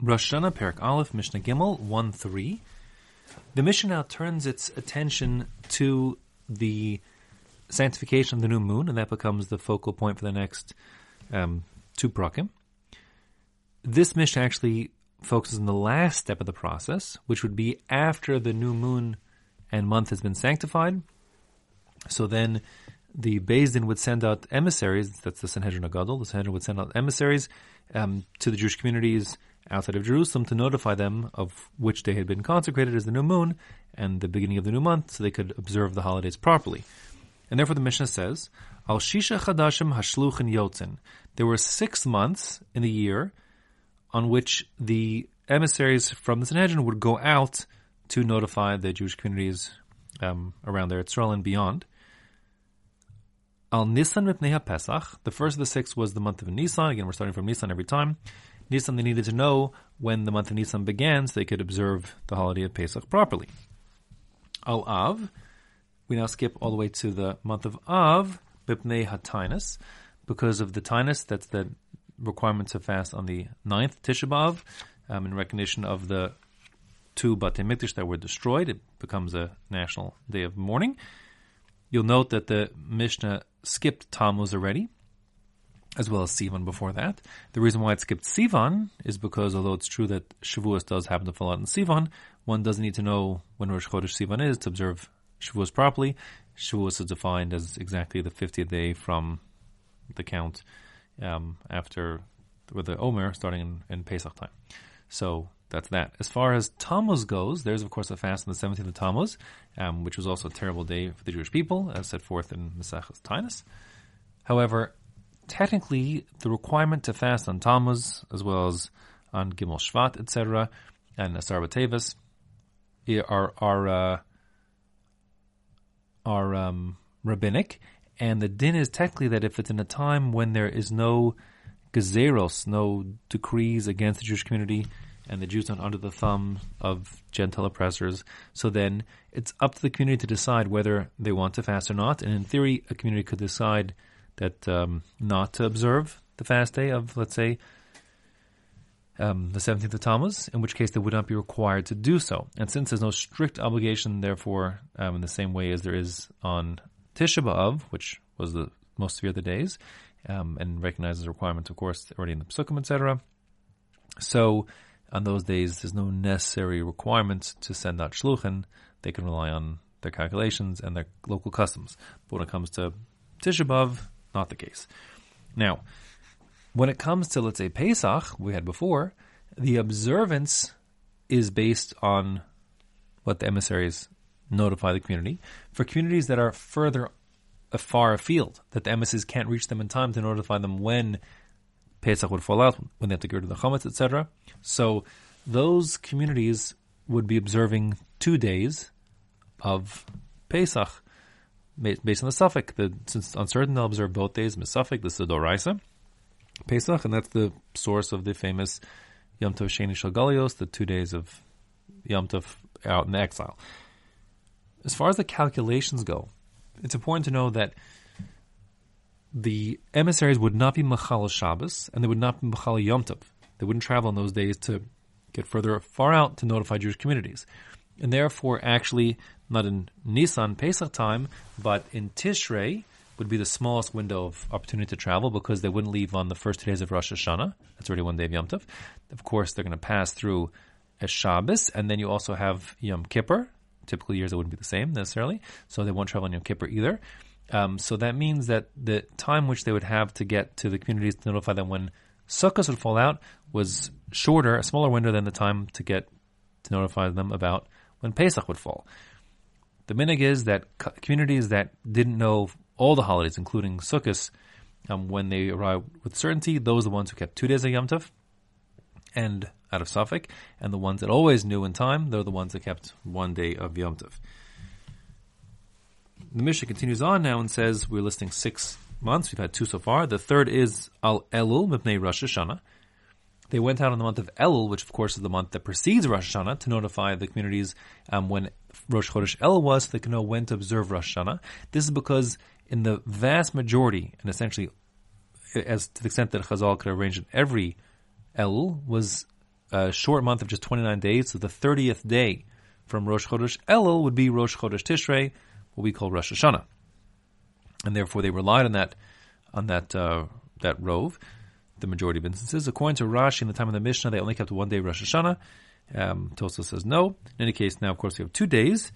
Rosh Hashanah, Perek Aleph, Mishnah Gimel, 1 3. The Mishnah now turns its attention to the sanctification of the new moon, and that becomes the focal point for the next um, two prakim. This Mishnah actually focuses on the last step of the process, which would be after the new moon and month has been sanctified. So then the Beis Din would send out emissaries, that's the Sanhedrin HaGadol, the Sanhedrin would send out emissaries um, to the Jewish communities outside of Jerusalem to notify them of which day had been consecrated as the new moon and the beginning of the new month so they could observe the holidays properly. And therefore the Mishnah says, Al Shisha Chadashim Hashluchin Yotzin. There were six months in the year on which the emissaries from the Sanhedrin would go out to notify the Jewish communities um, around there, Israel and beyond. Al Nisan Mipnei Pesach. The first of the six was the month of Nisan. Again, we're starting from Nisan every time. Nisan, they needed to know when the month of Nisan began so they could observe the holiday of Pesach properly. Al Av, we now skip all the way to the month of Av, Mipnei HaTaanis, because of the Taanis, that's the requirement to fast on the ninth Tisha B'Av, um, in recognition of the two Batei Mikdash that were destroyed. It becomes a national day of mourning. You'll note that the Mishnah skipped Tammuz already, as well as Sivan before that. The reason why it skipped Sivan is because although it's true that Shavuos does happen to fall out in Sivan, one doesn't need to know when Rosh Chodesh Sivan is to observe Shavuos properly. Shavuos is defined as exactly the 50th day from the count um, after with the Omer starting in, in, Pesach time. So that's that. As far as Tammuz goes, there's of course a fast on the 17th of Tammuz, um, which was also a terrible day for the Jewish people, as set forth in Maseches Taanis. However, technically the requirement to fast on Tammuz as well as on Gimel Shvat, etc., and Asar B'Teves are are uh, are um, rabbinic, and the din is technically that if it's in a time when there is no gezeros, no decrees against the Jewish community, and the Jews aren't under the thumb of Gentile oppressors, so then it's up to the community to decide whether they want to fast or not. And in theory, a community could decide that um, not to observe the fast day of, let's say, um, the 17th of Tammuz, in which case they would not be required to do so. And since there's no strict obligation, therefore, um, in the same way as there is on Tisha B'Av, which was the most severe of the days, um, and recognizes requirements, of course, already in the Psukim, etc. So, on those days, there's no necessary requirement to send out shluchin. They can rely on their calculations and their local customs. But when it comes to Tisha B'Av, not the case. Now, when it comes to, let's say, Pesach, we had before, the observance is based on what the emissaries notify the community. For communities that are further far afield, that the emissaries can't reach them in time to notify them when Pesach would fall out, when they have to go to the Chametz, etc. So those communities would be observing two days of Pesach based on the sofek. The, since uncertain, they'll observe both days. Misafik, this is the Doraisa. Pesach, and that's the source of the famous Yom Tov Sheni Shel Galuyos, the two days of Yom Tov out in exile. As far as the calculations go, it's important to know that the emissaries would not be Machal Shabbos, and they would not be Machal Yom Tov. They wouldn't travel on those days to get further far out to notify Jewish communities. And therefore, actually, not in Nisan Pesach time, but in Tishrei would be the smallest window of opportunity to travel because they wouldn't leave on the first two days of Rosh Hashanah. That's already one day of Yom Tov. Of course, they're going to pass through a Shabbos, and then you also have Yom Kippur. Typical years it wouldn't be the same necessarily, so they won't travel on Yom Kippur either. Um, so that means that the time which they would have to get to the communities to notify them when Sukkot would fall out was shorter, a smaller window than the time to get to notify them about when Pesach would fall. The minhag is that communities that didn't know all the holidays, including Sukkot, um, when they arrived with certainty, those are the ones who kept two days of Yom Tov and out of sofek, and the ones that always knew in time, they're the ones that kept one day of Yom Tov. The Mishnah continues on now and says we're listing six months. We've had two so far. The third is Al Elul Mipnei Rosh Hashanah. They went out in the month of Elul, which of course is the month that precedes Rosh Hashanah, to notify the communities um, when Rosh Chodesh Elul was, so they can know when to observe Rosh Hashanah. This is because in the vast majority, and essentially, as to the extent that Chazal could arrange it, every Elul, was a short month of just 29 days, so the 30th day from Rosh Chodesh Elul would be Rosh Chodesh Tishrei, what we call Rosh Hashanah. And therefore they relied on that, on that, uh, that rove, the majority of instances. According to Rashi in the time of the Mishnah, they only kept one day Rosh Hashanah. Um, Tosa says no. In any case, now of course we have two days,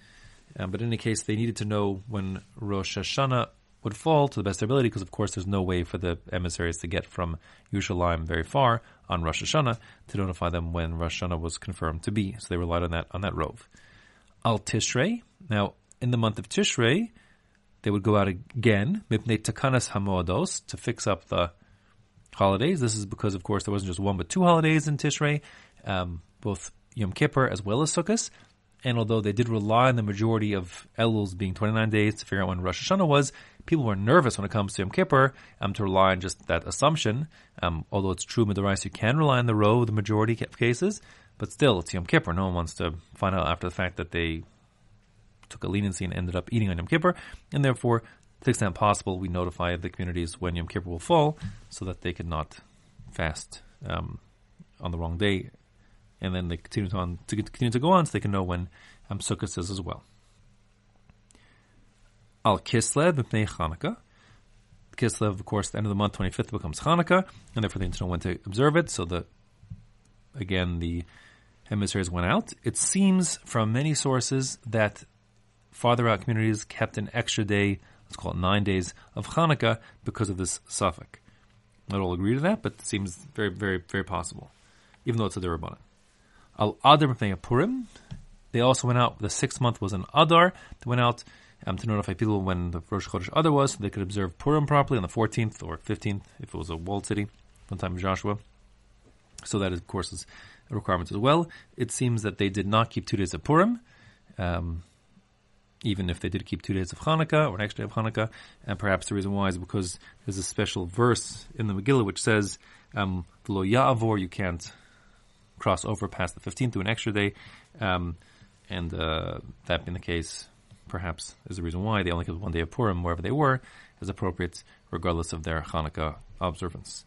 um, but in any case they needed to know when Rosh Hashanah would fall to the best of their ability, because of course there's no way for the emissaries to get from Yerushalayim very far on Rosh Hashanah to notify them when Rosh Hashanah was confirmed to be. So they relied on that on that rove. Al Tishrei. Now, in the month of Tishrei, they would go out again, mipnei takanas hamoados, to fix up the holidays. This is because, of course, there wasn't just one but two holidays in Tishrei, um, both Yom Kippur as well as Sukkot. And although they did rely on the majority of Elul's being 29 days to figure out when Rosh Hashanah was, people were nervous when it comes to Yom Kippur um, to rely on just that assumption. Um, although it's true, Midorais, you can rely on the row, the majority of cases, but still, it's Yom Kippur. No one wants to find out after the fact that they took a leniency and ended up eating on Yom Kippur, and therefore, to the extent possible, we notify the communities when Yom Kippur will fall so that they could not fast um, on the wrong day and then they continue to, on, to continue to go on so they can know when um, Sukkot is as well. Al Kislev B'nei Chanukah. Kislev, of course, the end of the month, 25th, becomes Hanukkah, and therefore they need to know when to observe it. So that, again, the emissaries went out. It seems from many sources that farther out communities kept an extra day, let's call it nine days, of Hanukkah because of this sofek. Not all agree to that, but it seems very, very, very possible, even though it's a D'rabanan. Al Adar Purim. They also went out. The sixth month was an Adar. They went out um, to notify people when the Rosh Chodesh Adar was, so they could observe Purim properly on the 14th or 15th if it was a walled city one time of Joshua. So that, of course, is a requirement as well. It seems that they did not keep two days of Purim, um, even if they did keep two days of Hanukkah or an extra day of Hanukkah. And perhaps the reason why is because there's a special verse in the Megillah which says, um, "Lo ya'avor," you can't cross over past the 15th to an extra day. Um, and uh, that being the case, perhaps is the reason why they only kept one day of Purim wherever they were, as appropriate, regardless of their Hanukkah observance.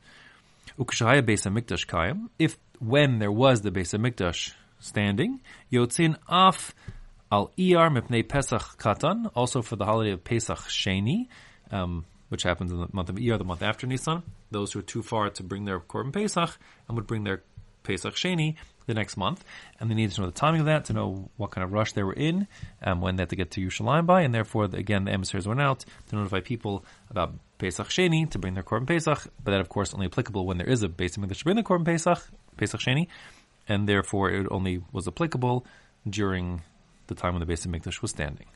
Ukshehaya Beis Hamikdash Kayim, if when there was the Beis Hamikdash standing, Yotzin Af Al Iyar Mipnei Pesach Katan, also for the holiday of Pesach Sheni, um, which happens in the month of Iyar, the month after Nisan. Those who are too far to bring their Korban Pesach and would bring their Pesach Sheni the next month, and they needed to know the timing of that to know what kind of rush they were in, um, when they had to get to Yerushalayim by, and therefore, again, the emissaries went out to notify people about Pesach Sheni to bring their Korban Pesach, but that, of course, only applicable when there is a Beis Hamikdash to bring the Korban Pesach, Pesach Sheni, and therefore it only was applicable during the time when the Beis Hamikdash was standing.